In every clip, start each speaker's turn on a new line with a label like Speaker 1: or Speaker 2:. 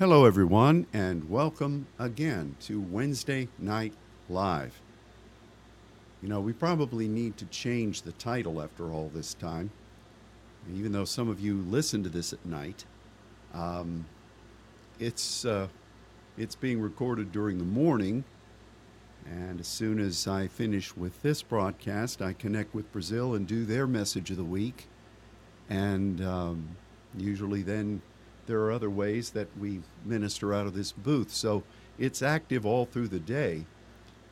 Speaker 1: Hello, everyone, and welcome again to Wednesday Night Live. You know, we probably need to change the title after all this time, even though some of you listen to this at night. Um, it's uh, it's being recorded during the morning, and as soon as I finish with this broadcast, I connect with Brazil and do their message of the week, and um, usually then there are other ways that we minister out of this booth. So it's active all through the day,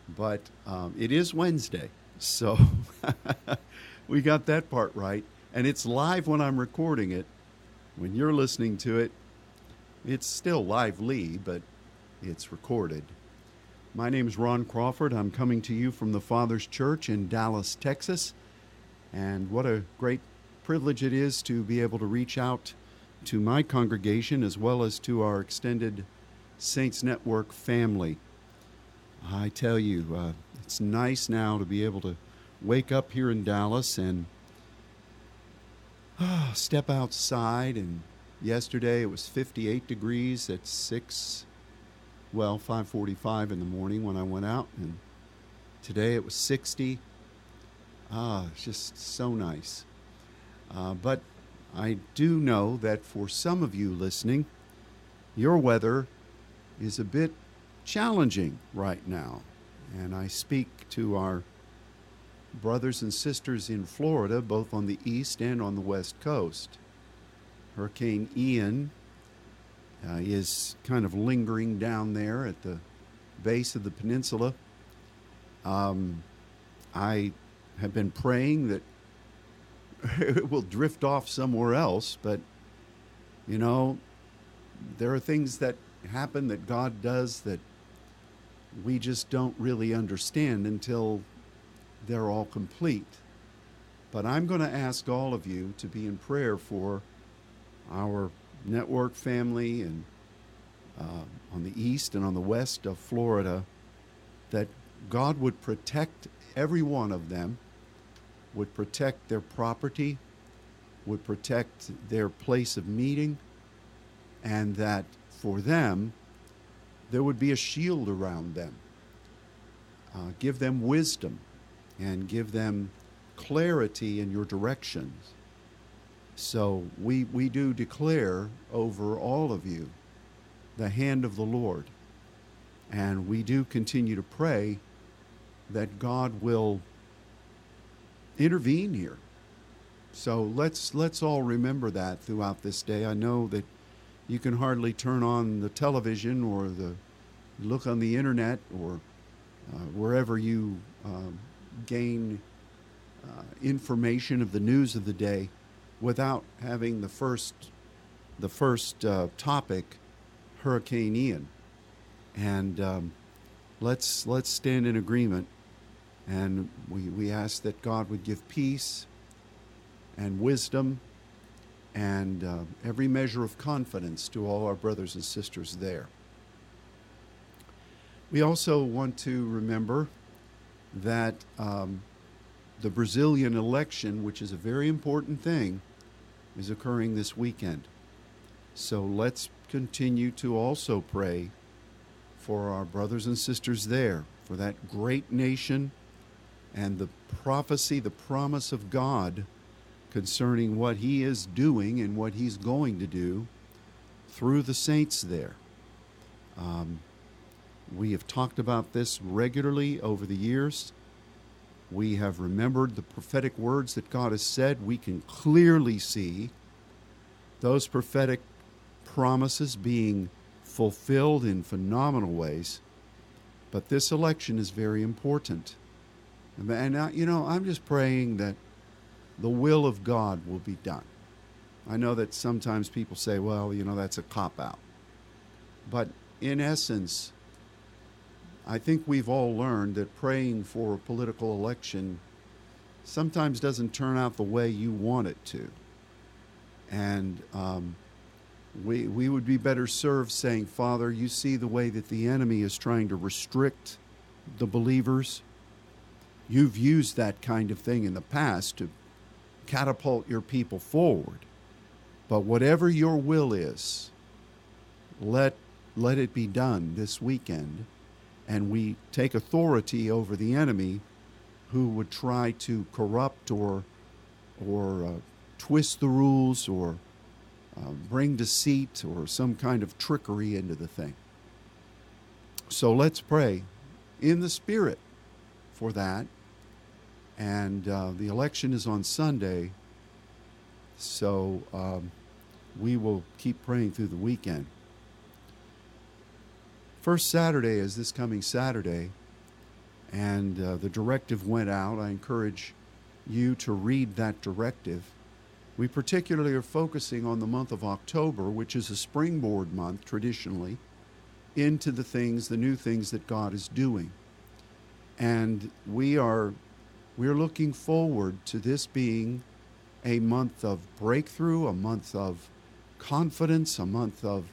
Speaker 1: but um, it is Wednesday. So we got that part right. And it's live when I'm recording it. When you're listening to it, it's still lively, but it's recorded. My name is Ron Crawford. I'm coming to you from the Father's Church in Dallas, Texas. And what a great privilege it is to be able to reach out to my congregation as well as to our extended Saints Network family. I tell you, uh, it's nice now to be able to wake up here in Dallas and uh, step outside. And yesterday it was 58 degrees at 6, well, 5:45 in the morning when I went out, and today it was 60. Ah, it's just so nice. Uh, but I do know that for some of you listening, your weather is a bit challenging right now. And I speak to our brothers and sisters in Florida, both on the east and on the west coast. Hurricane Ian uh, is kind of lingering down there at the base of the peninsula. Um, I have been praying that it will drift off somewhere else. But, you know, there are things that happen that God does that we just don't really understand until they're all complete. But I'm going to ask all of you to be in prayer for our network family and uh, on the east and on the west of Florida that God would protect every one of them would protect their property, would protect their place of meeting, and that for them, there would be a shield around them. Uh, give them wisdom and give them clarity in your directions. So we, we do declare over all of you the hand of the Lord. And we do continue to pray that God will intervene here. So let's let's all remember that throughout this day. I know that you can hardly turn on the television or the look on the internet or uh, wherever you um, gain uh, information of the news of the day without having the first the first uh, topic, Hurricane Ian, and um, let's let's stand in agreement and we, we ask that God would give peace and wisdom and uh, every measure of confidence to all our brothers and sisters there. We also want to remember that um, the Brazilian election, which is a very important thing, is occurring this weekend. So let's continue to also pray for our brothers and sisters there, for that great nation and the prophecy, the promise of God concerning what He is doing and what He's going to do through the saints there. Um, we have talked about this regularly over the years. We have remembered the prophetic words that God has said. We can clearly see those prophetic promises being fulfilled in phenomenal ways. But this election is very important. And, uh, you know, I'm just praying that the will of God will be done. I know that sometimes people say, well, you know, that's a cop out. But in essence, I think we've all learned that praying for a political election sometimes doesn't turn out the way you want it to. And um, we, we would be better served saying, Father, you see the way that the enemy is trying to restrict the believers You've used that kind of thing in the past to catapult your people forward. But whatever your will is, let let it be done this weekend, and we take authority over the enemy, who would try to corrupt or or uh, twist the rules or uh, bring deceit or some kind of trickery into the thing. So let's pray in the Spirit for that. And uh, the election is on Sunday, so um, we will keep praying through the weekend. First Saturday is this coming Saturday, and uh, the directive went out. I encourage you to read that directive. We particularly are focusing on the month of October, which is a springboard month traditionally, into the things, the new things that God is doing. And we are we're looking forward to this being a month of breakthrough, a month of confidence, a month of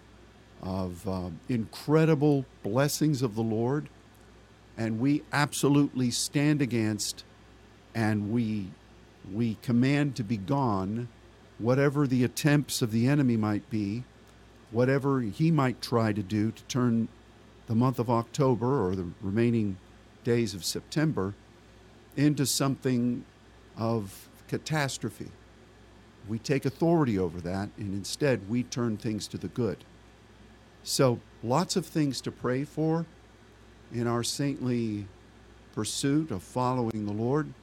Speaker 1: of uh, incredible blessings of the Lord, and we absolutely stand against and we we command to be gone whatever the attempts of the enemy might be whatever he might try to do to turn the month of October or the remaining days of September into something of catastrophe. We take authority over that, and instead we turn things to the good. So, lots of things to pray for in our saintly pursuit of following the Lord.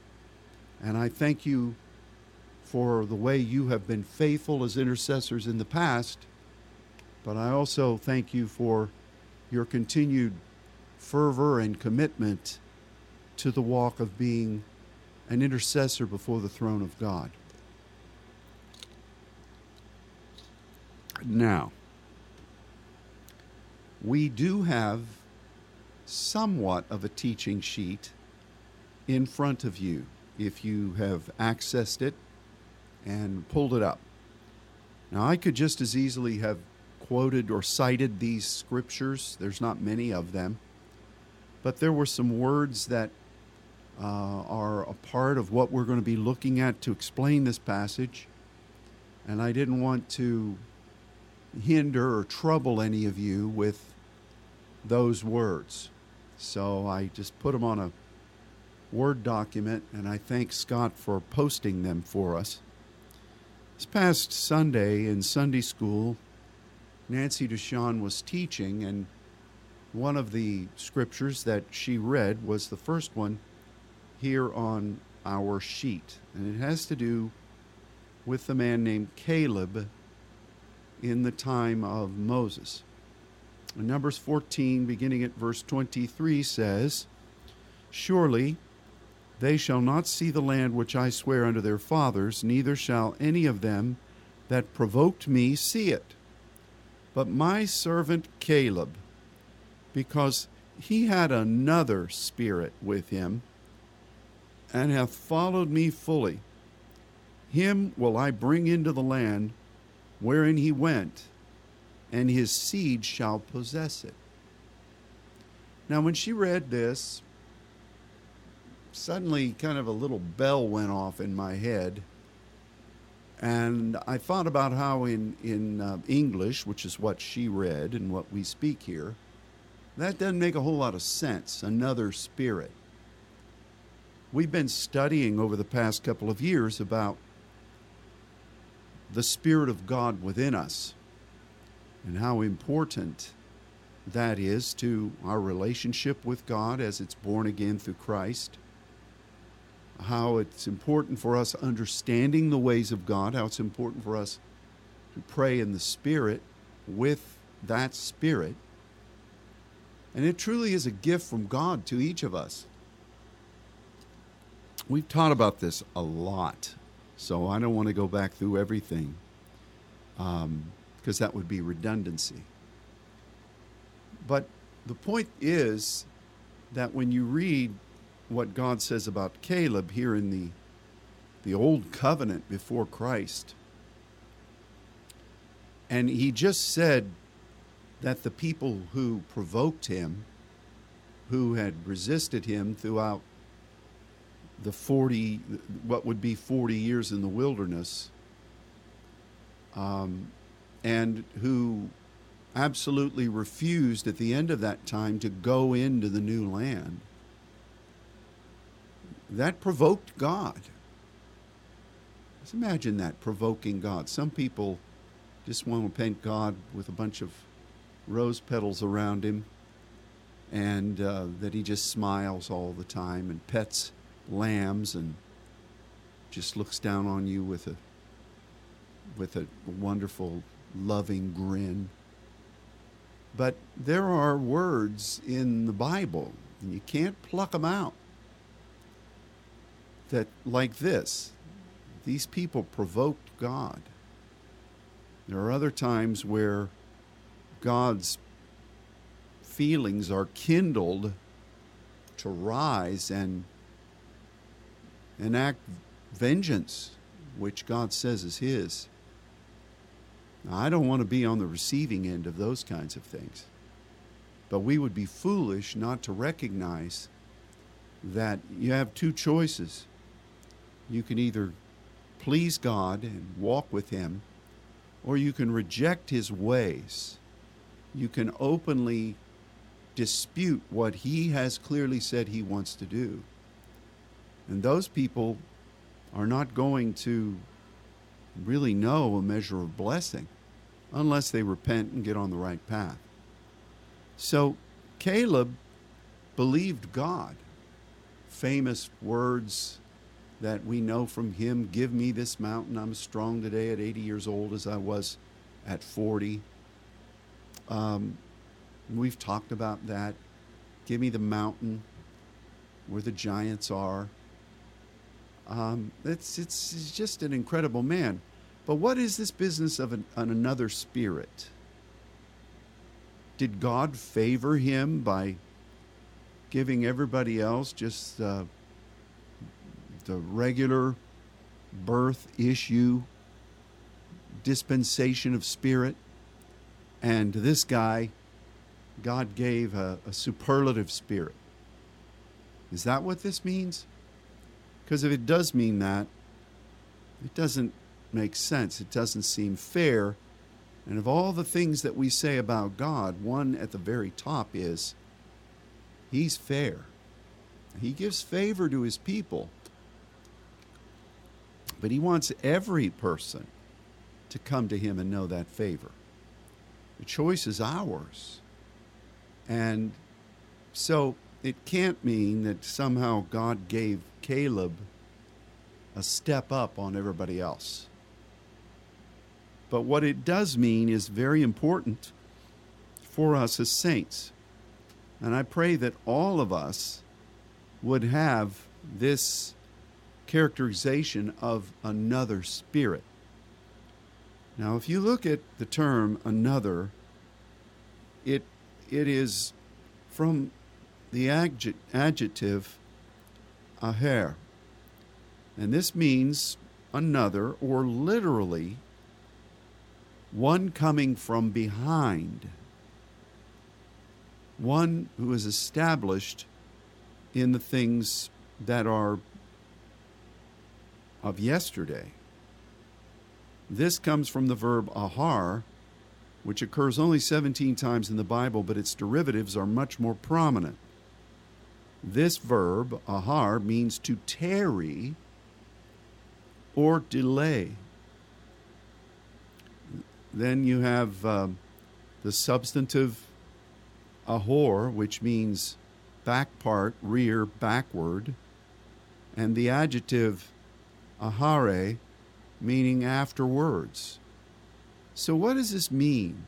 Speaker 1: And I thank you for the way you have been faithful as intercessors in the past, but I also thank you for your continued fervor and commitment to the walk of being an intercessor before the throne of God. Now, we do have somewhat of a teaching sheet in front of you if you have accessed it and pulled it up. Now, I could just as easily have quoted or cited these scriptures, there's not many of them, but there were some words that uh, are a part of what we're going to be looking at to explain this passage. And I didn't want to hinder or trouble any of you with those words. So I just put them on a Word document, and I thank Scott for posting them for us. This past Sunday in Sunday school, Nancy DeShawn was teaching, and one of the scriptures that she read was the first one here on our sheet, and it has to do with the man named Caleb in the time of Moses. Numbers 14, beginning at verse 23, says, Surely they shall not see the land which I swear unto their fathers, neither shall any of them that provoked me see it. But my servant Caleb, because he had another spirit with him, and hath followed me fully, him will I bring into the land wherein he went, and his seed shall possess it. Now, when she read this, suddenly kind of a little bell went off in my head. And I thought about how in, in uh, English, which is what she read and what we speak here, that doesn't make a whole lot of sense. Another spirit. We've been studying over the past couple of years about the Spirit of God within us and how important that is to our relationship with God as it's born again through Christ how it's important for us understanding the ways of God, how it's important for us to pray in the Spirit with that Spirit. And it truly is a gift from God to each of us. We've taught about this a lot, so I don't want to go back through everything because um, that would be redundancy. But the point is that when you read what God says about Caleb here in the, the old covenant before Christ. And he just said that the people who provoked him, who had resisted him throughout the 40, what would be 40 years in the wilderness, um, and who absolutely refused at the end of that time to go into the new land, that provoked God. Just imagine that provoking God. Some people just want to paint God with a bunch of rose petals around him and uh, that he just smiles all the time and pets lambs and just looks down on you with a with a wonderful loving grin. But there are words in the bible and you can't pluck them out that like this these people provoked god. There are other times where god's feelings are kindled to rise and enact vengeance, which God says is His. Now, I don't want to be on the receiving end of those kinds of things. But we would be foolish not to recognize that you have two choices. You can either please God and walk with Him, or you can reject His ways. You can openly dispute what he has clearly said he wants to do. And those people are not going to really know a measure of blessing unless they repent and get on the right path. So Caleb believed God. Famous words that we know from him Give me this mountain. I'm strong today at 80 years old as I was at 40. Um, We've talked about that. Give me the mountain where the giants are. Um, it's, it's, it's just an incredible man. But what is this business of an, an another spirit? Did God favor him by giving everybody else just uh, the regular birth issue dispensation of spirit? And this guy God gave a, a superlative spirit. Is that what this means? Because if it does mean that, it doesn't make sense. It doesn't seem fair. And of all the things that we say about God, one at the very top is He's fair. He gives favor to His people. But He wants every person to come to Him and know that favor. The choice is ours. And so it can't mean that somehow God gave Caleb a step up on everybody else. But what it does mean is very important for us as saints. And I pray that all of us would have this characterization of another spirit. Now, if you look at the term another, it it is from the adjective aher. And this means another, or literally, one coming from behind, one who is established in the things that are of yesterday. This comes from the verb ahar, which occurs only 17 times in the Bible, but its derivatives are much more prominent. This verb, ahar, means to tarry or delay. Then you have uh, the substantive ahor, which means back part, rear, backward, and the adjective ahare, meaning afterwards. So, what does this mean?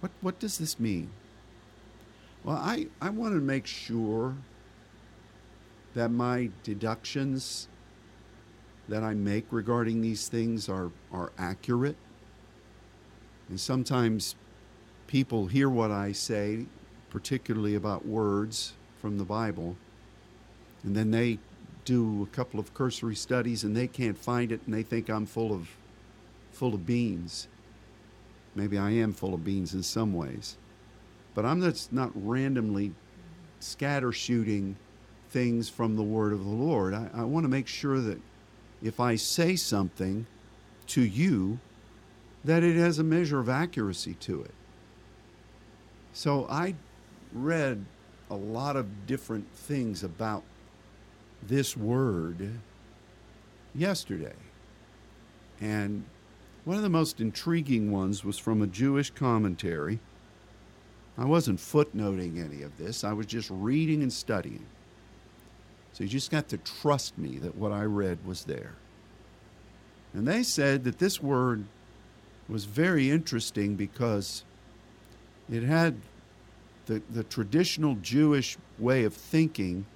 Speaker 1: What, what does this mean? Well, I, I want to make sure that my deductions that I make regarding these things are, are accurate. And sometimes people hear what I say, particularly about words from the Bible, and then they do a couple of cursory studies and they can't find it and they think I'm full of full of beans. Maybe I am full of beans in some ways. But I'm just not randomly scatter shooting things from the word of the Lord. I, I want to make sure that if I say something to you, that it has a measure of accuracy to it. So I read a lot of different things about this word yesterday. And one of the most intriguing ones was from a Jewish commentary. I wasn't footnoting any of this, I was just reading and studying. So you just got to trust me that what I read was there. And they said that this word was very interesting because it had the, the traditional Jewish way of thinking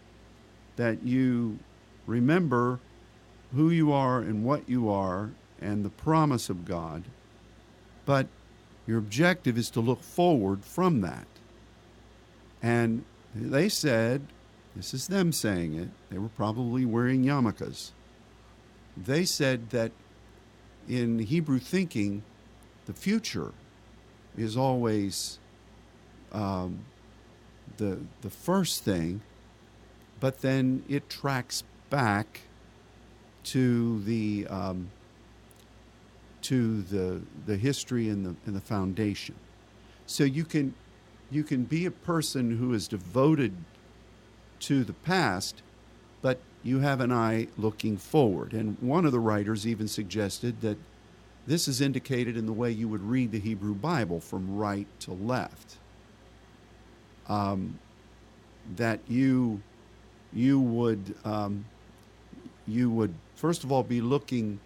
Speaker 1: that you remember who you are and what you are and the promise of God, but your objective is to look forward from that. And they said, this is them saying it, they were probably wearing yarmulkes. They said that in Hebrew thinking, the future is always um, the, the first thing, but then it tracks back to the um, to the the history and the and the foundation. So you can you can be a person who is devoted to the past, but you have an eye looking forward. And one of the writers even suggested that this is indicated in the way you would read the Hebrew Bible from right to left. Um, that you you would um, you would first of all be looking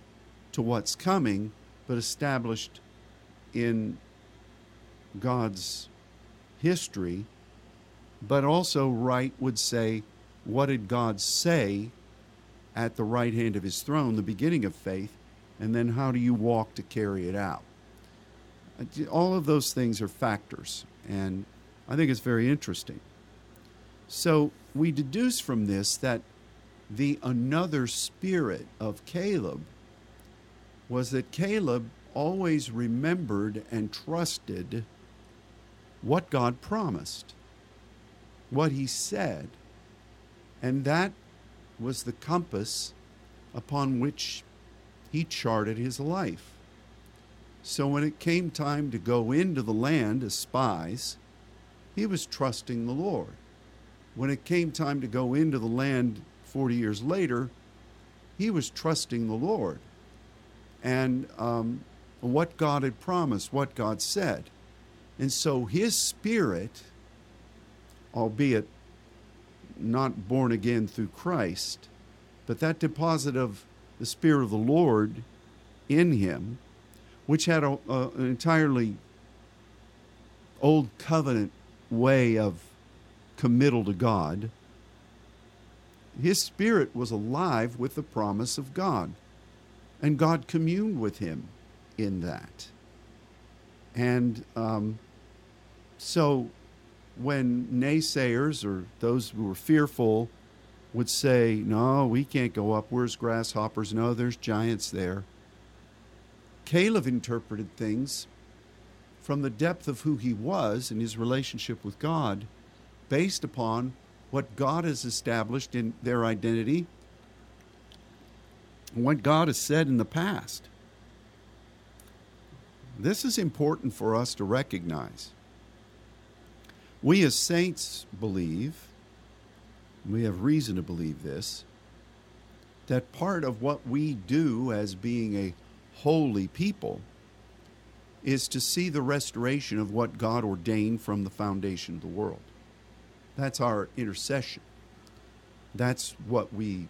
Speaker 1: to what's coming, but established in God's history. But also, right would say, what did God say at the right hand of his throne, the beginning of faith, and then how do you walk to carry it out? Uh, all of those things are factors, and I think it's very interesting. So we deduce from this that the another spirit of Caleb was that Caleb always remembered and trusted what God promised, what he said. And that was the compass upon which he charted his life. So when it came time to go into the land as spies, he was trusting the Lord. When it came time to go into the land 40 years later, he was trusting the Lord and um, what God had promised, what God said. And so his spirit, albeit not born again through Christ, but that deposit of the Spirit of the Lord in him, which had a, a, an entirely old covenant way of committal to God, his spirit was alive with the promise of God. And God communed with him in that. And um, so when naysayers or those who were fearful would say, No, we can't go up. Where's grasshoppers? No, there's giants there. Caleb interpreted things from the depth of who he was and his relationship with God based upon what God has established in their identity, and what God has said in the past. This is important for us to recognize. We as saints believe, we have reason to believe this, that part of what we do as being a holy people is to see the restoration of what God ordained from the foundation of the world. That's our intercession. That's what we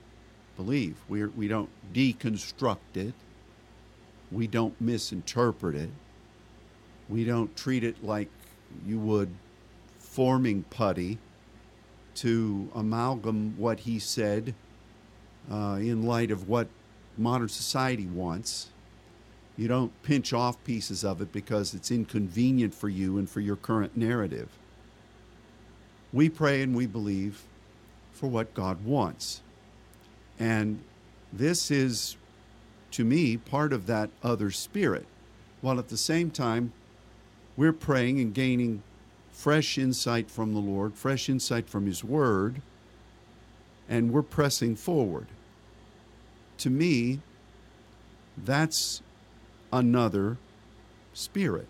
Speaker 1: believe. We're, we don't deconstruct it, we don't misinterpret it, we don't treat it like you would forming putty to amalgam what he said uh, in light of what modern society wants. You don't pinch off pieces of it because it's inconvenient for you and for your current narrative. We pray and we believe for what God wants. And this is, to me, part of that other spirit, while at the same time, we're praying and gaining fresh insight from the Lord, fresh insight from His Word, and we're pressing forward. To me, that's another spirit.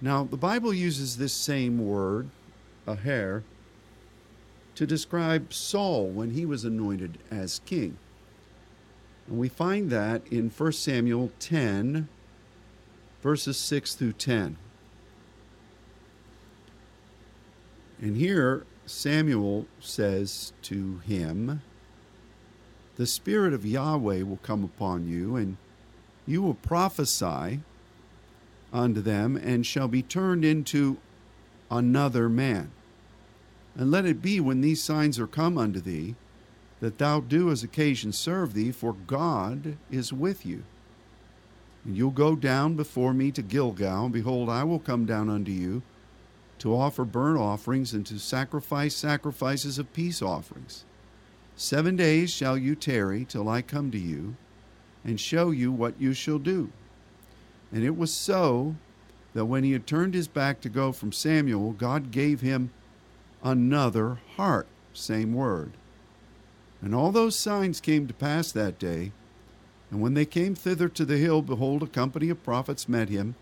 Speaker 1: Now, the Bible uses this same word, aher, to describe Saul when he was anointed as king. And we find that in 1 Samuel 10, verses 6 through 10. And here, Samuel says to him, The Spirit of Yahweh will come upon you, and you will prophesy unto them, and shall be turned into another man. And let it be when these signs are come unto thee, that thou do as occasion serve thee, for God is with you. And you'll go down before me to Gilgal, and behold, I will come down unto you to offer burnt offerings and to sacrifice sacrifices of peace offerings. Seven days shall you tarry till I come to you and show you what you shall do. And it was so that when he had turned his back to go from Samuel, God gave him another heart. Same word. And all those signs came to pass that day. And when they came thither to the hill, behold, a company of prophets met him.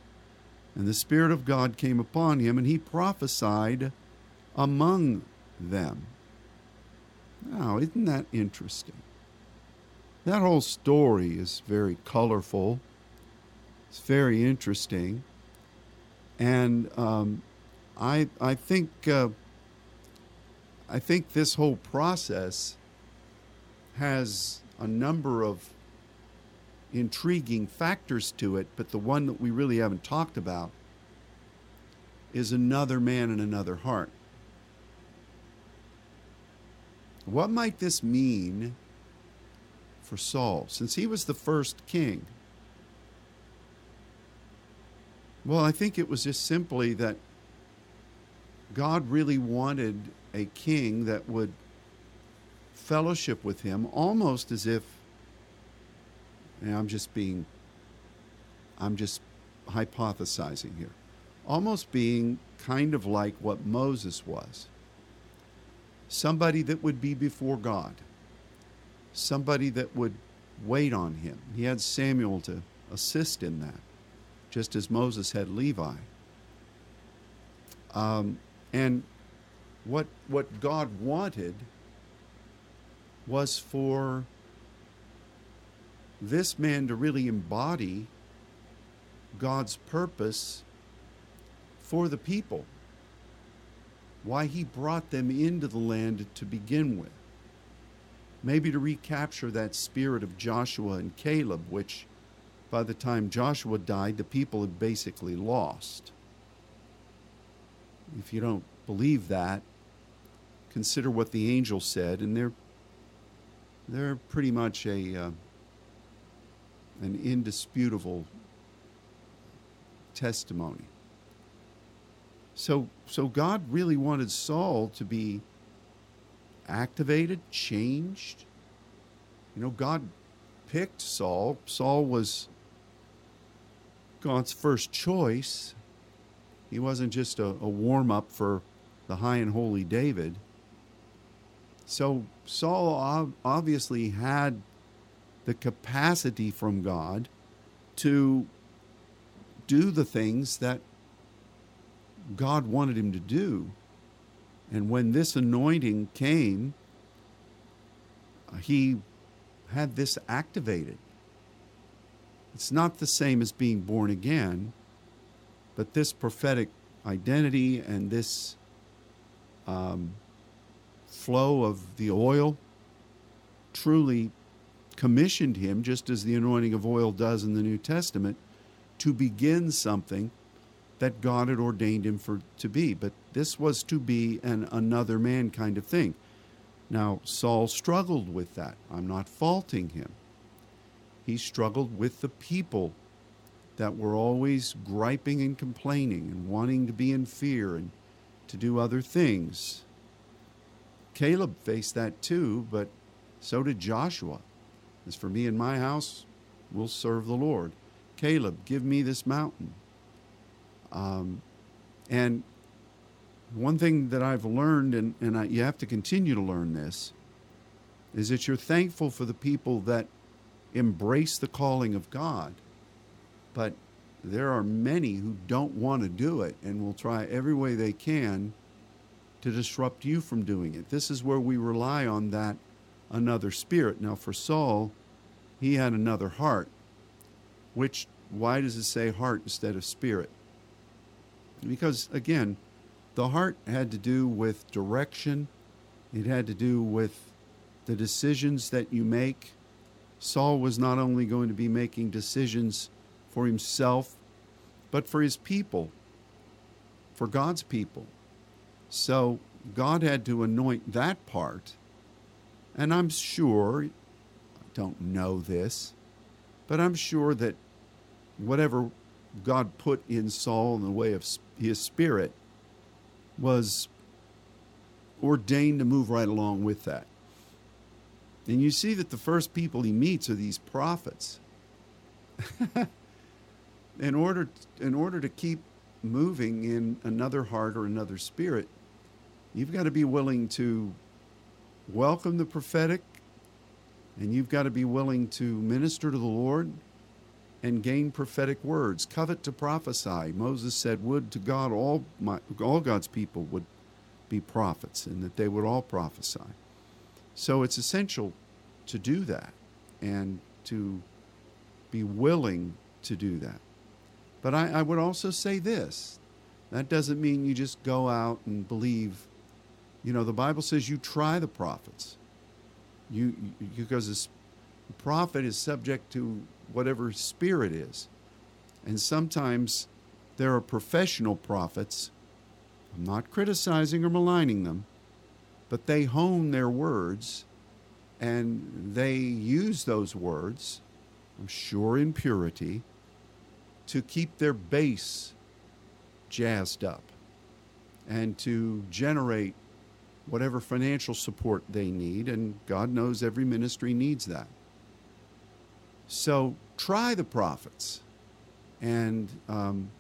Speaker 1: And the Spirit of God came upon him, and he prophesied among them. Now, isn't that interesting? That whole story is very colorful. It's very interesting. And um, I, I think uh, I think this whole process has a number of intriguing factors to it, but the one that we really haven't talked about is another man and another heart. What might this mean for Saul, since he was the first king? Well, I think it was just simply that God really wanted a king that would fellowship with him almost as if and I'm just being I'm just hypothesizing here. Almost being kind of like what Moses was. Somebody that would be before God. Somebody that would wait on him. He had Samuel to assist in that, just as Moses had Levi. Um, and what what God wanted was for this man to really embody God's purpose for the people. Why he brought them into the land to begin with. Maybe to recapture that spirit of Joshua and Caleb, which by the time Joshua died, the people had basically lost. If you don't believe that, consider what the angel said, and they're they're pretty much a uh, an indisputable testimony. So so God really wanted Saul to be activated, changed. You know, God picked Saul. Saul was God's first choice. He wasn't just a, a warm up for the high and holy David. So Saul obviously had the capacity from God to do the things that God wanted him to do. And when this anointing came, he had this activated. It's not the same as being born again, but this prophetic identity and this um, flow of the oil truly commissioned him, just as the anointing of oil does in the New Testament, to begin something that God had ordained him for to be. But this was to be an another man kind of thing. Now, Saul struggled with that. I'm not faulting him. He struggled with the people that were always griping and complaining and wanting to be in fear and to do other things. Caleb faced that too, but so did Joshua. As for me and my house, we'll serve the Lord. Caleb, give me this mountain. Um, and one thing that I've learned, and, and I, you have to continue to learn this, is that you're thankful for the people that embrace the calling of God. But there are many who don't want to do it and will try every way they can to disrupt you from doing it. This is where we rely on that another spirit. Now, for Saul, he had another heart, which, why does it say heart instead of spirit? Because, again, the heart had to do with direction, it had to do with the decisions that you make. Saul was not only going to be making decisions for himself, but for his people, for God's people. So God had to anoint that part. And I'm sure, I don't know this, but I'm sure that whatever God put in Saul in the way of his spirit was ordained to move right along with that. And you see that the first people he meets are these prophets. in order in order to keep moving in another heart or another spirit, you've got to be willing to welcome the prophetic and you've got to be willing to minister to the Lord and gain prophetic words. Covet to prophesy. Moses said, Would to God all my all God's people would be prophets and that they would all prophesy. So it's essential to do that and to be willing to do that. But I, I would also say this that doesn't mean you just go out and believe. You know, the Bible says you try the prophets. You, you because this prophet is subject to whatever spirit is. And sometimes there are professional prophets. I'm not criticizing or maligning them, but they hone their words and they use those words, I'm sure in purity, to keep their base jazzed up and to generate whatever financial support they need. And God knows every ministry needs that. So try the prophets. And, um,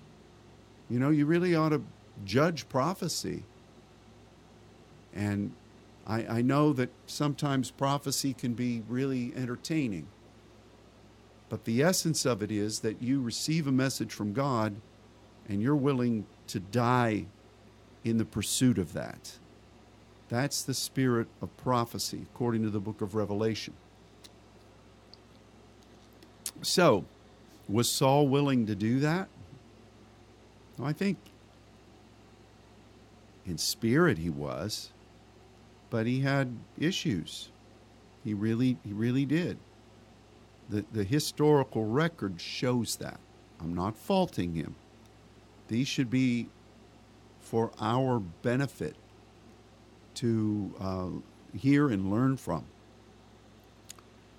Speaker 1: you know, you really ought to judge prophecy. And I, I know that sometimes prophecy can be really entertaining. But the essence of it is that you receive a message from God and you're willing to die in the pursuit of that. That's the spirit of prophecy, according to the book of Revelation. So, was Saul willing to do that? Well, I think in spirit he was, but he had issues. He really, he really did. The, the historical record shows that. I'm not faulting him. These should be for our benefit to uh, hear and learn from.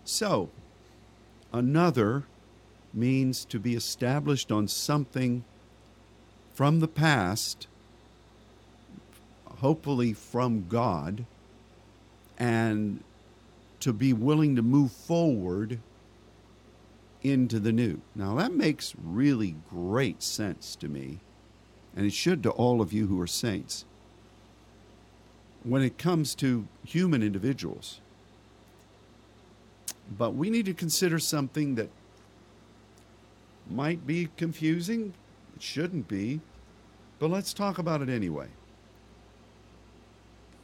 Speaker 1: So, another means to be established on something from the past, hopefully from God, and to be willing to move forward into the new. Now, that makes really great sense to me, and it should to all of you who are saints. When it comes to human individuals, but we need to consider something that might be confusing. It shouldn't be. But let's talk about it anyway.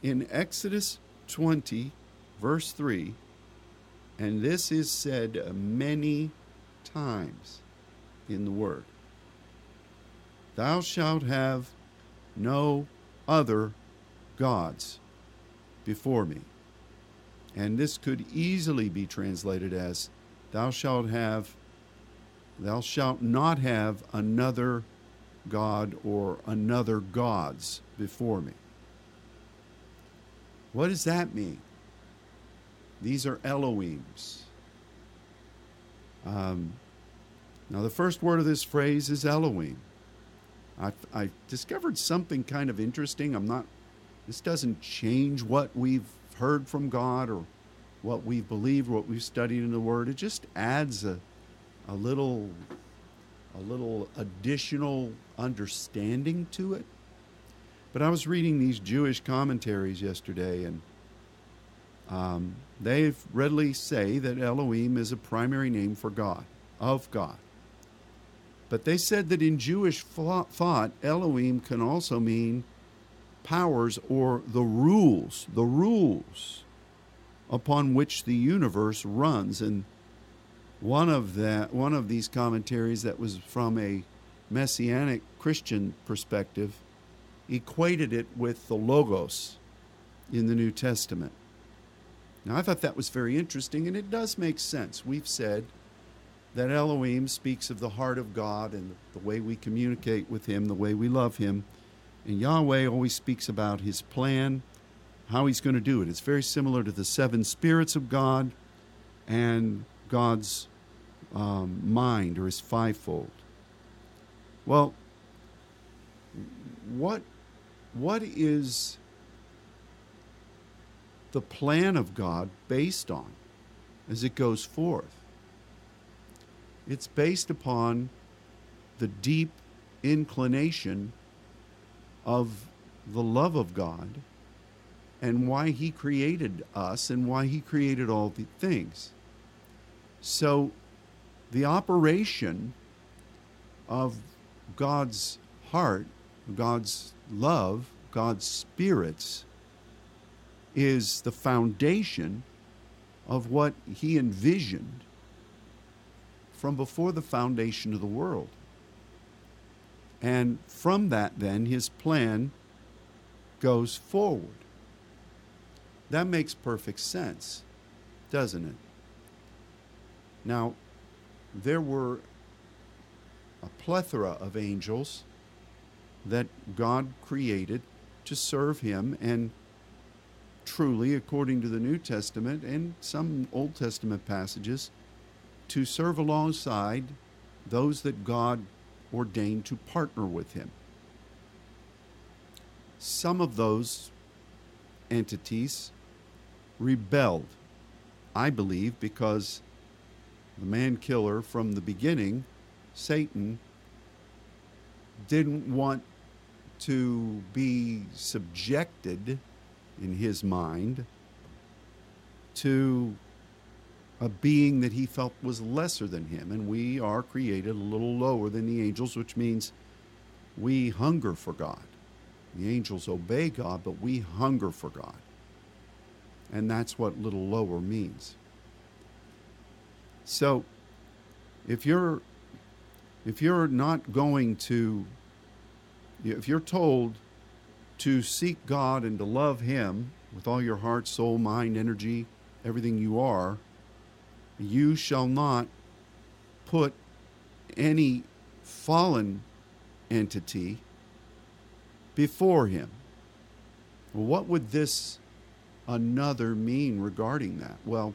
Speaker 1: In Exodus 20, verse 3, and this is said many times in the Word. Thou shalt have no other gods before me. And this could easily be translated as Thou shalt have, thou shalt not have another God or another gods before me. What does that mean? These are Elohims. Um, now, the first word of this phrase is Elohim. I, I discovered something kind of interesting. I'm not, this doesn't change what we've heard from God or what we've believed, what we've studied in the Word. It just adds a, a little, a little additional understanding to it. But I was reading these Jewish commentaries yesterday, and um, they readily say that Elohim is a primary name for God, of God. But they said that in Jewish thought, Elohim can also mean powers or the rules, the rules upon which the universe runs. And one of that, one of these commentaries that was from a messianic Christian perspective equated it with the logos in the New Testament. Now, I thought that was very interesting, and it does make sense. We've said that Elohim speaks of the heart of God and the way we communicate with Him, the way we love Him. And Yahweh always speaks about His plan, how He's going to do it. It's very similar to the seven spirits of God and God's um, mind or His fivefold. Well, what what is the plan of God based on as it goes forth? It's based upon the deep inclination of the love of God and why He created us and why He created all the things. So, the operation of God's heart, God's love, God's spirits, is the foundation of what He envisioned from before the foundation of the world. And from that, then, his plan goes forward. That makes perfect sense, doesn't it? Now, there were a plethora of angels that God created to serve him and truly according to the New Testament and some Old Testament passages to serve alongside those that God ordained to partner with him. Some of those entities rebelled, I believe, because the man killer from the beginning, Satan, didn't want to be subjected in his mind to a being that he felt was lesser than him. And we are created a little lower than the angels, which means we hunger for God. The angels obey God, but we hunger for God. And that's what little lower means. So if you're if you're not going to if you're told to seek God and to love him with all your heart, soul, mind, energy, everything you are, you shall not put any fallen entity before him. what would this another mean regarding that? Well,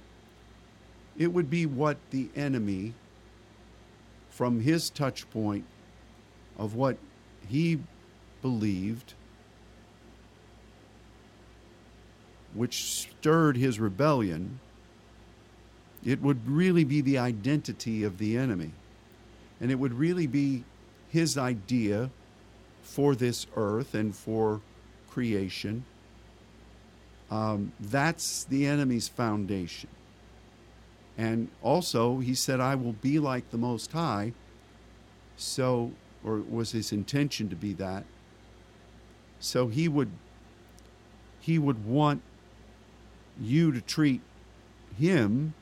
Speaker 1: it would be what the enemy, from his touch point of what he believed, which stirred his rebellion, it would really be the identity of the enemy. And it would really be his idea for this earth and for creation. Um, that's the enemy's foundation. And also, he said, I will be like the Most High. So, or was his intention to be that? So he would he would want you to treat him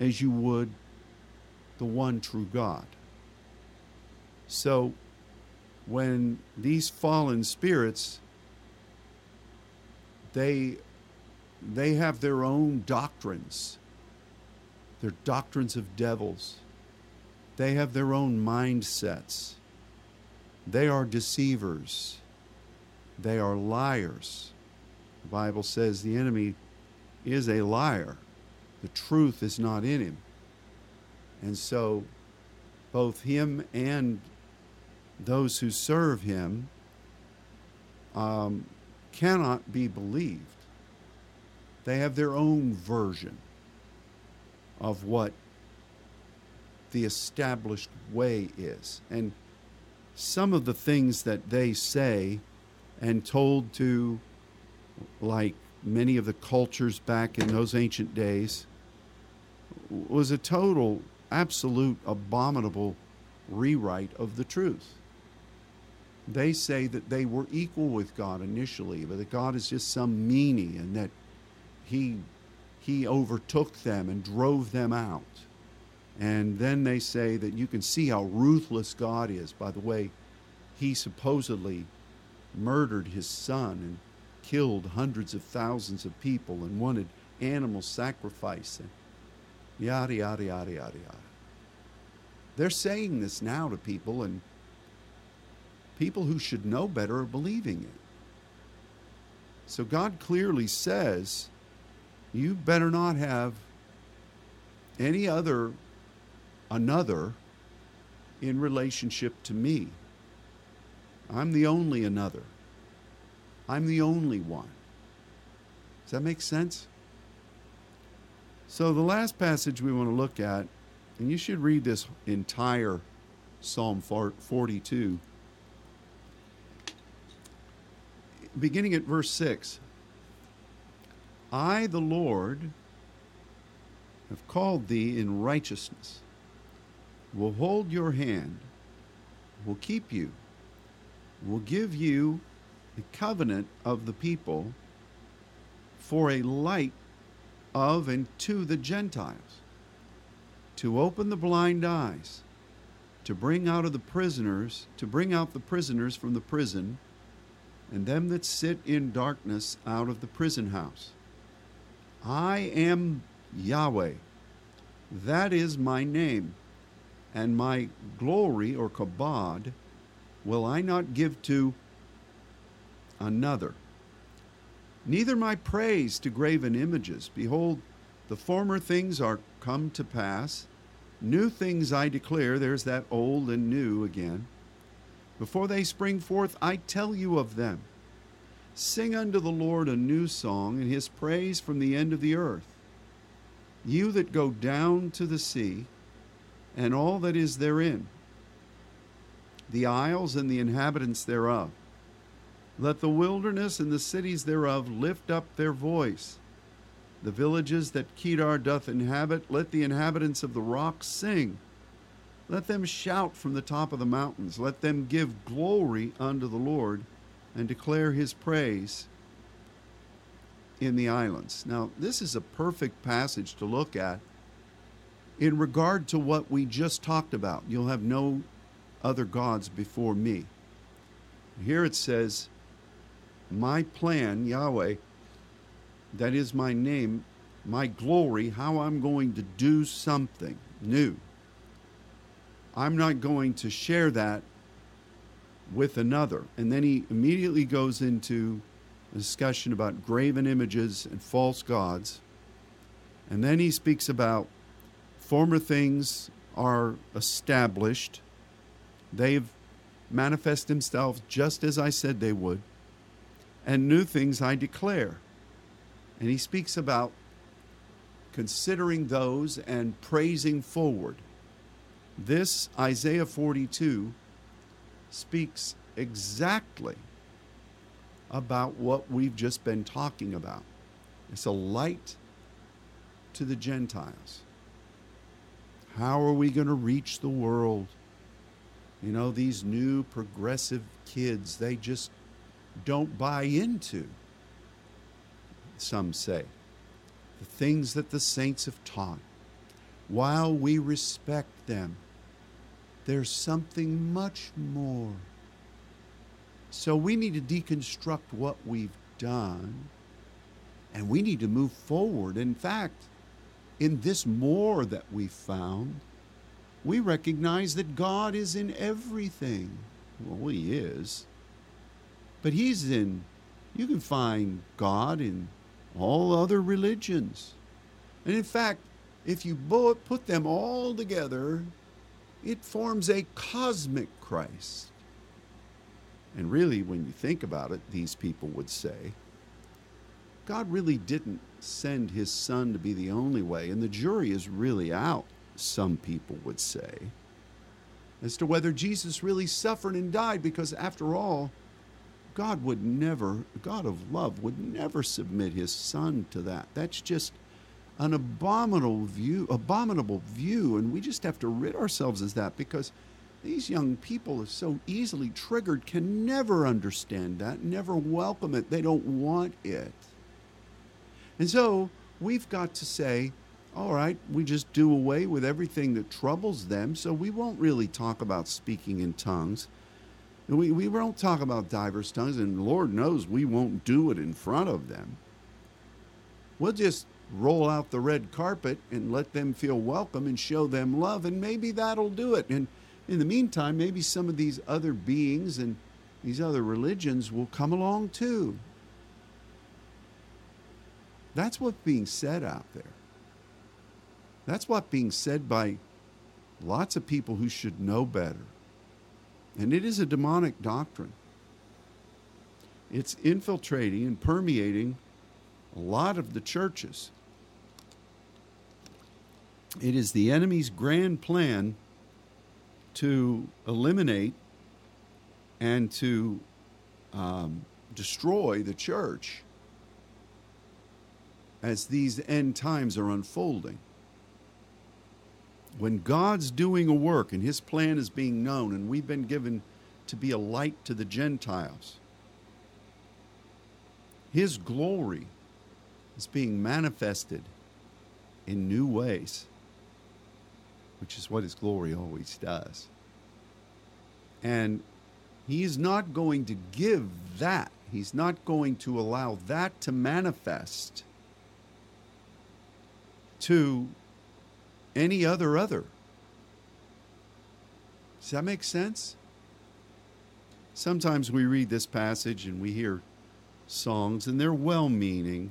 Speaker 1: as you would the one true God. So when these fallen spirits they they have their own doctrines. They're doctrines of devils. They have their own mindsets. They are deceivers. They are liars. The Bible says the enemy is a liar. The truth is not in him. And so, both him and those who serve him um, cannot be believed. They have their own version of what the established way is. And some of the things that they say and told to, like many of the cultures back in those ancient days, was a total, absolute, abominable rewrite of the truth. They say that they were equal with God initially, but that God is just some meanie and that he, he overtook them and drove them out. And then they say that you can see how ruthless God is by the way he supposedly murdered his son and killed hundreds of thousands of people and wanted animal sacrifice and yada, yada, yada, yada, yada. They're saying this now to people, and people who should know better are believing it. So God clearly says, you better not have any other, another, in relationship to me. I'm the only another. I'm the only one. Does that make sense? So, the last passage we want to look at, and you should read this entire Psalm 42, beginning at verse 6. I, the Lord, have called thee in righteousness, will hold your hand, will keep you will give you the covenant of the people for a light of and to the Gentiles, to open the blind eyes, to bring out of the prisoners, to bring out the prisoners from the prison, and them that sit in darkness out of the prison house. I am Yahweh. That is my name, and my glory or kabod will I not give to another. Neither my praise to graven images. Behold, the former things are come to pass. New things I declare. There's that old and new again. Before they spring forth, I tell you of them. Sing unto the Lord a new song, and his praise from the end of the earth. You that go down to the sea, and all that is therein the isles and the inhabitants thereof. Let the wilderness and the cities thereof lift up their voice. The villages that Kedar doth inhabit, let the inhabitants of the rocks sing. Let them shout from the top of the mountains. Let them give glory unto the Lord and declare his praise in the islands. Now, this is a perfect passage to look at in regard to what we just talked about. You'll have no other gods before me. Here it says, My plan, Yahweh, that is my name, my glory, how I'm going to do something new. I'm not going to share that with another. And then he immediately goes into a discussion about graven images and false gods. And then he speaks about former things are established They've manifest themselves just as I said they would, and new things I declare. And he speaks about considering those and praising forward. This Isaiah 42 speaks exactly about what we've just been talking about. It's a light to the Gentiles. How are we going to reach the world? You know, these new progressive kids, they just don't buy into, some say, the things that the saints have taught. While we respect them, there's something much more. So we need to deconstruct what we've done and we need to move forward. In fact, in this more that we found, we recognize that God is in everything. Well, He is. But He's in, you can find God in all other religions. And in fact, if you put them all together, it forms a cosmic Christ. And really, when you think about it, these people would say, God really didn't send his son to be the only way, and the jury is really out some people would say, as to whether Jesus really suffered and died, because after all, God would never, God of love, would never submit his son to that. That's just an abominable view, abominable view, and we just have to rid ourselves of that because These young people are so easily triggered, can never understand that, never welcome it. They don't want it. And so we've got to say, all right, we just do away with everything that troubles them, so we won't really talk about speaking in tongues. We, we won't talk about diverse tongues, and Lord knows we won't do it in front of them. We'll just roll out the red carpet and let them feel welcome and show them love, and maybe that'll do it. And in the meantime, maybe some of these other beings and these other religions will come along too. That's what's being said out there. That's what's being said by lots of people who should know better. And it is a demonic doctrine. It's infiltrating and permeating a lot of the churches. It is the enemy's grand plan to eliminate and to um, destroy the church as these end times are unfolding. When God's doing a work and his plan is being known, and we've been given to be a light to the Gentiles, his glory is being manifested in new ways, which is what his glory always does. And he's not going to give that, he's not going to allow that to manifest to any other other. Does that make sense? Sometimes we read this passage and we hear songs, and they're well meaning.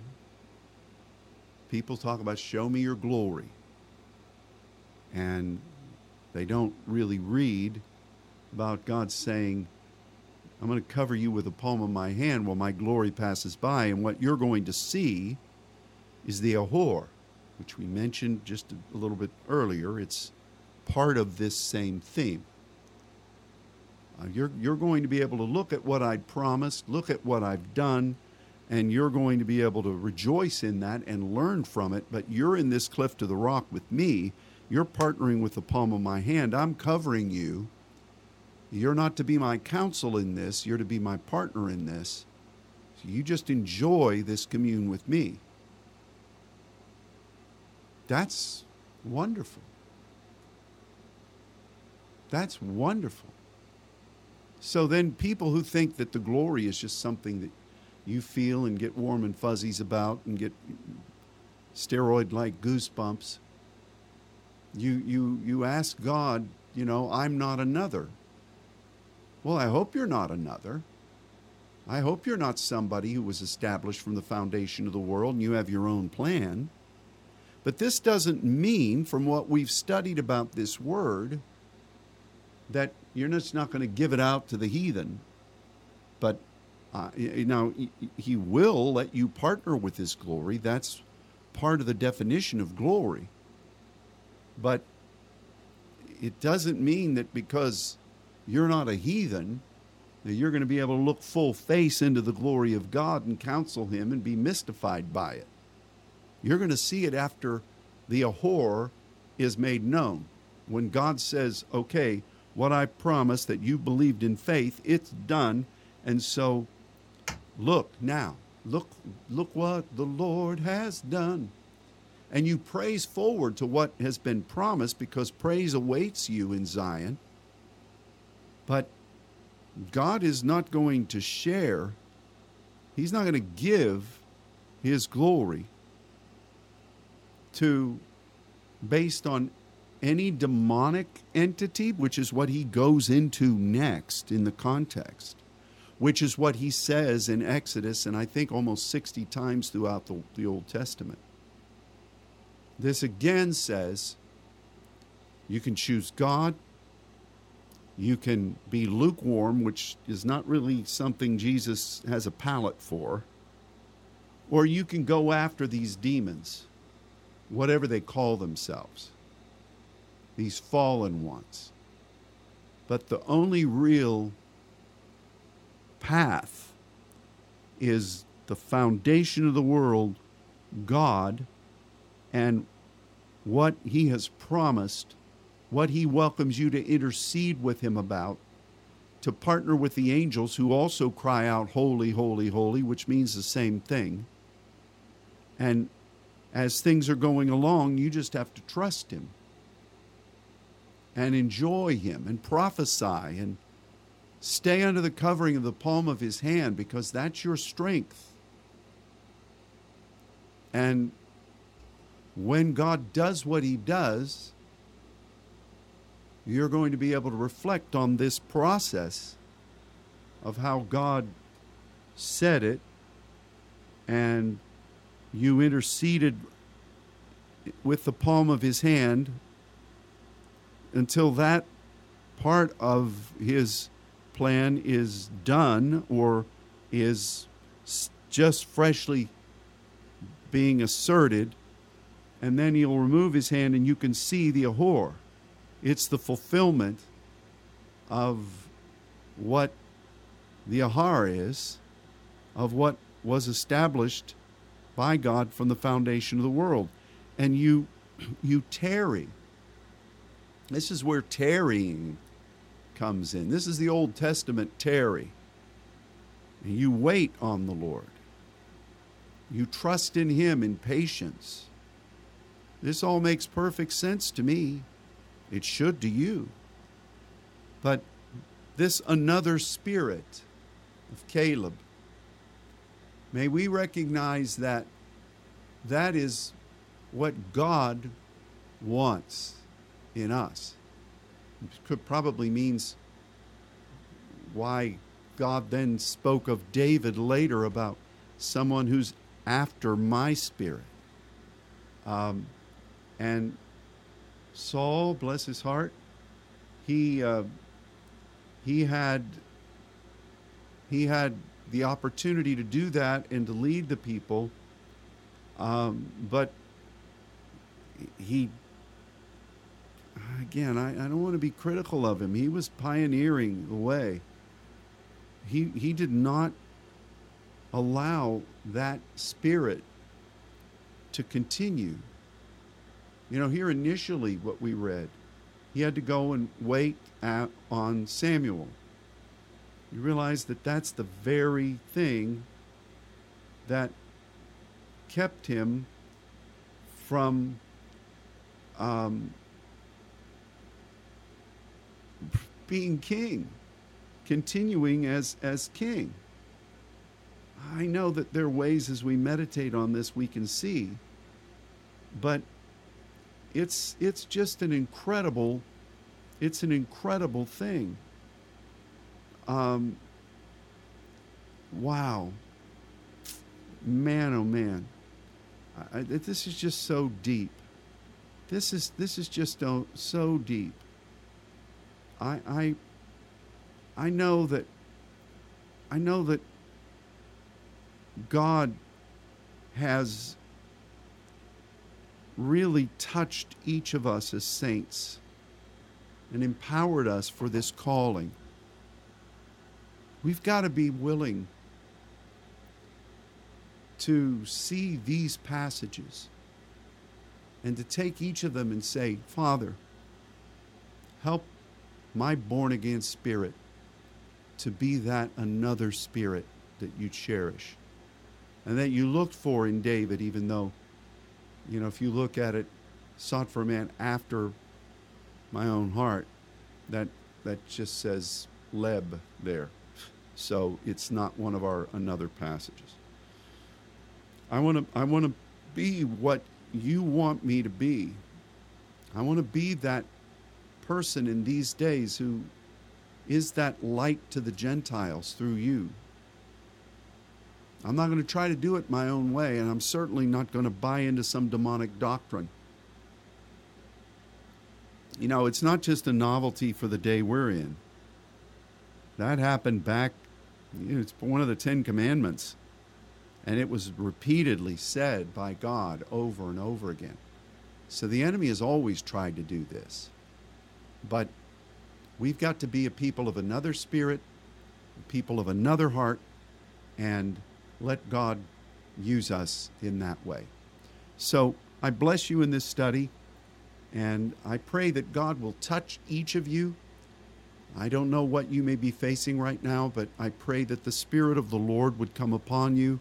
Speaker 1: People talk about, Show me your glory. And they don't really read about God saying, I'm going to cover you with the palm of my hand while my glory passes by. And what you're going to see is the Ahor which we mentioned just a little bit earlier. It's part of this same theme. Uh, you're, you're going to be able to look at what I'd promised, look at what I've done, and you're going to be able to rejoice in that and learn from it. But you're in this cliff to the rock with me. You're partnering with the palm of my hand. I'm covering you. You're not to be my counsel in this, you're to be my partner in this. So you just enjoy this commune with me. That's wonderful. That's wonderful. So then, people who think that the glory is just something that you feel and get warm and fuzzies about and get steroid like goosebumps, you, you, you ask God, you know, I'm not another. Well, I hope you're not another. I hope you're not somebody who was established from the foundation of the world and you have your own plan. But this doesn't mean, from what we've studied about this word, that you're just not going to give it out to the heathen. But uh, now, he will let you partner with his glory. That's part of the definition of glory. But it doesn't mean that because you're not a heathen, that you're going to be able to look full face into the glory of God and counsel him and be mystified by it. You're going to see it after the Ahor is made known. When God says, okay, what I promised that you believed in faith, it's done. And so look now, look, look what the Lord has done. And you praise forward to what has been promised because praise awaits you in Zion. But God is not going to share, He's not going to give His glory to based on any demonic entity, which is what he goes into next in the context, which is what he says in Exodus, and I think almost 60 times throughout the, the Old Testament. This again says you can choose God, you can be lukewarm, which is not really something Jesus has a palate for, or you can go after these demons whatever they call themselves, these fallen ones. But the only real path is the foundation of the world, God, and what He has promised what he welcomes you to intercede with him about, to partner with the angels who also cry out, Holy, holy, holy, which means the same thing. And as things are going along, you just have to trust him and enjoy him and prophesy and stay under the covering of the palm of his hand because that's your strength. And when God does what he does, you're going to be able to reflect on this process of how God said it and you interceded with the palm of his hand until that part of his plan is done or is just freshly being asserted, and then he'll remove his hand and you can see the ahor. It's the fulfillment of what the aher is, of what was established by God from the foundation of the world. And you you tarry. This is where tarrying comes in. This is the Old Testament tarry. And you wait on the Lord. You trust in Him in patience. This all makes perfect sense to me. It should to you. But this another spirit of Caleb, may we recognize that that is what God wants in us. It could probably means why God then spoke of David later about someone who's after my spirit. Um, and Saul, bless his heart, he uh, he had he had the opportunity to do that and to lead the people, um, but he again I, I don't want to be critical of him. He was pioneering the way. He he did not allow that spirit to continue you know, here initially, what we read, he had to go and wait at, on Samuel. You realize that that's the very thing that kept him from um, being king, continuing as, as king. I know that there are ways as we meditate on this we can see, but it's it's just an incredible it's an incredible thing um, wow. Man oh man. I, this is just so deep. This is this is just so, so deep. I, I I know that I know that God has really touched each of us as saints and empowered us for this calling. We've got to be willing to see these passages and to take each of them and say, Father, help my born again spirit to be that another spirit that you cherish and that you looked for in David, even though you know, if you look at it, sought for a man after my own heart, that that just says leb there. So it's not one of our another passages. I want to I want to be what you want me to be. I want to be that person in these days who is that light to the Gentiles through you. I'm not going to try to do it my own way, and I'm certainly not going to buy into some demonic doctrine. You know, it's not just a novelty for the day we're in. That happened back, it's one of the Ten Commandments. And it was repeatedly said by God over and over again. So the enemy has always tried to do this. But we've got to be a people of another spirit, people of another heart, and let God use us in that way. So I bless you in this study. And I pray that God will touch each of you. I don't know what you may be facing right now, but I pray that the Spirit of the Lord would come upon you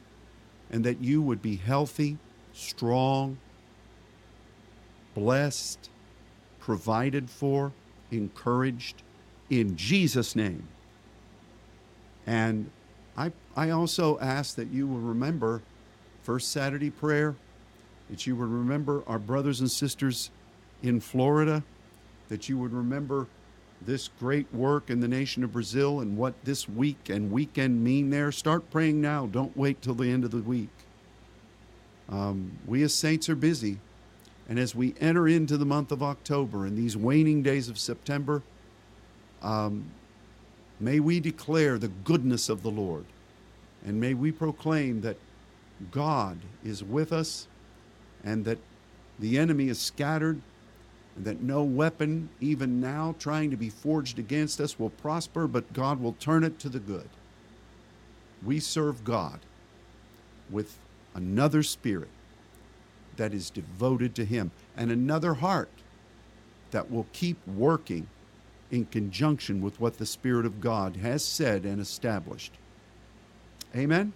Speaker 1: and that you would be healthy, strong, blessed, provided for, encouraged in Jesus' name. And I, I also ask that you will remember First Saturday prayer, that you would remember our brothers and sisters in Florida, that you would remember this great work in the nation of Brazil and what this week and weekend mean there. Start praying now. Don't wait till the end of the week. Um, we as saints are busy. And as we enter into the month of October and these waning days of September, um, may we declare the goodness of the Lord. And may we proclaim that God is with us and that the enemy is scattered that no weapon, even now trying to be forged against us, will prosper, but God will turn it to the good. We serve God with another spirit that is devoted to Him and another heart that will keep working in conjunction with what the Spirit of God has said and established. Amen.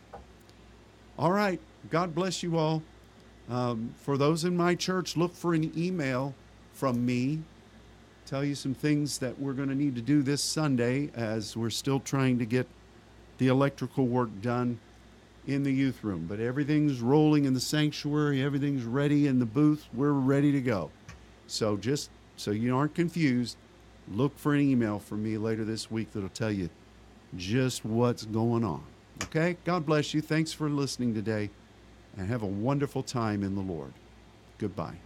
Speaker 1: All right. God bless you all. Um, for those in my church, look for an email from me. Tell you some things that we're going to need to do this Sunday as we're still trying to get the electrical work done in the youth room. But everything's rolling in the sanctuary, everything's ready in the booth. We're ready to go. So just so you aren't confused, look for an email from me later this week that'll tell you just what's going on. Okay? God bless you. Thanks for listening today and have a wonderful time in the Lord. Goodbye.